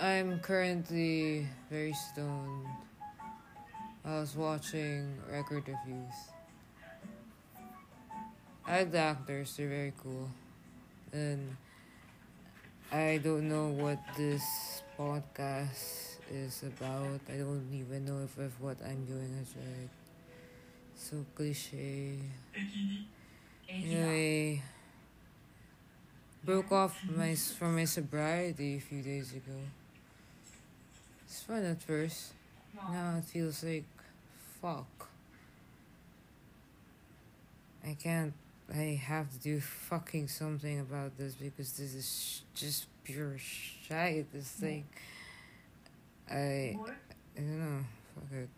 I'm currently very stoned. I was watching record reviews. I like the actors, they're very cool. And I don't know what this podcast is about. I don't even know if, if what I'm doing is right. So cliche. Anyway, broke off my from my sobriety a few days ago. It's fun at first. Now it feels like fuck. I can't. I have to do fucking something about this because this is sh- just pure shit. This thing. I. I don't know. Fuck it.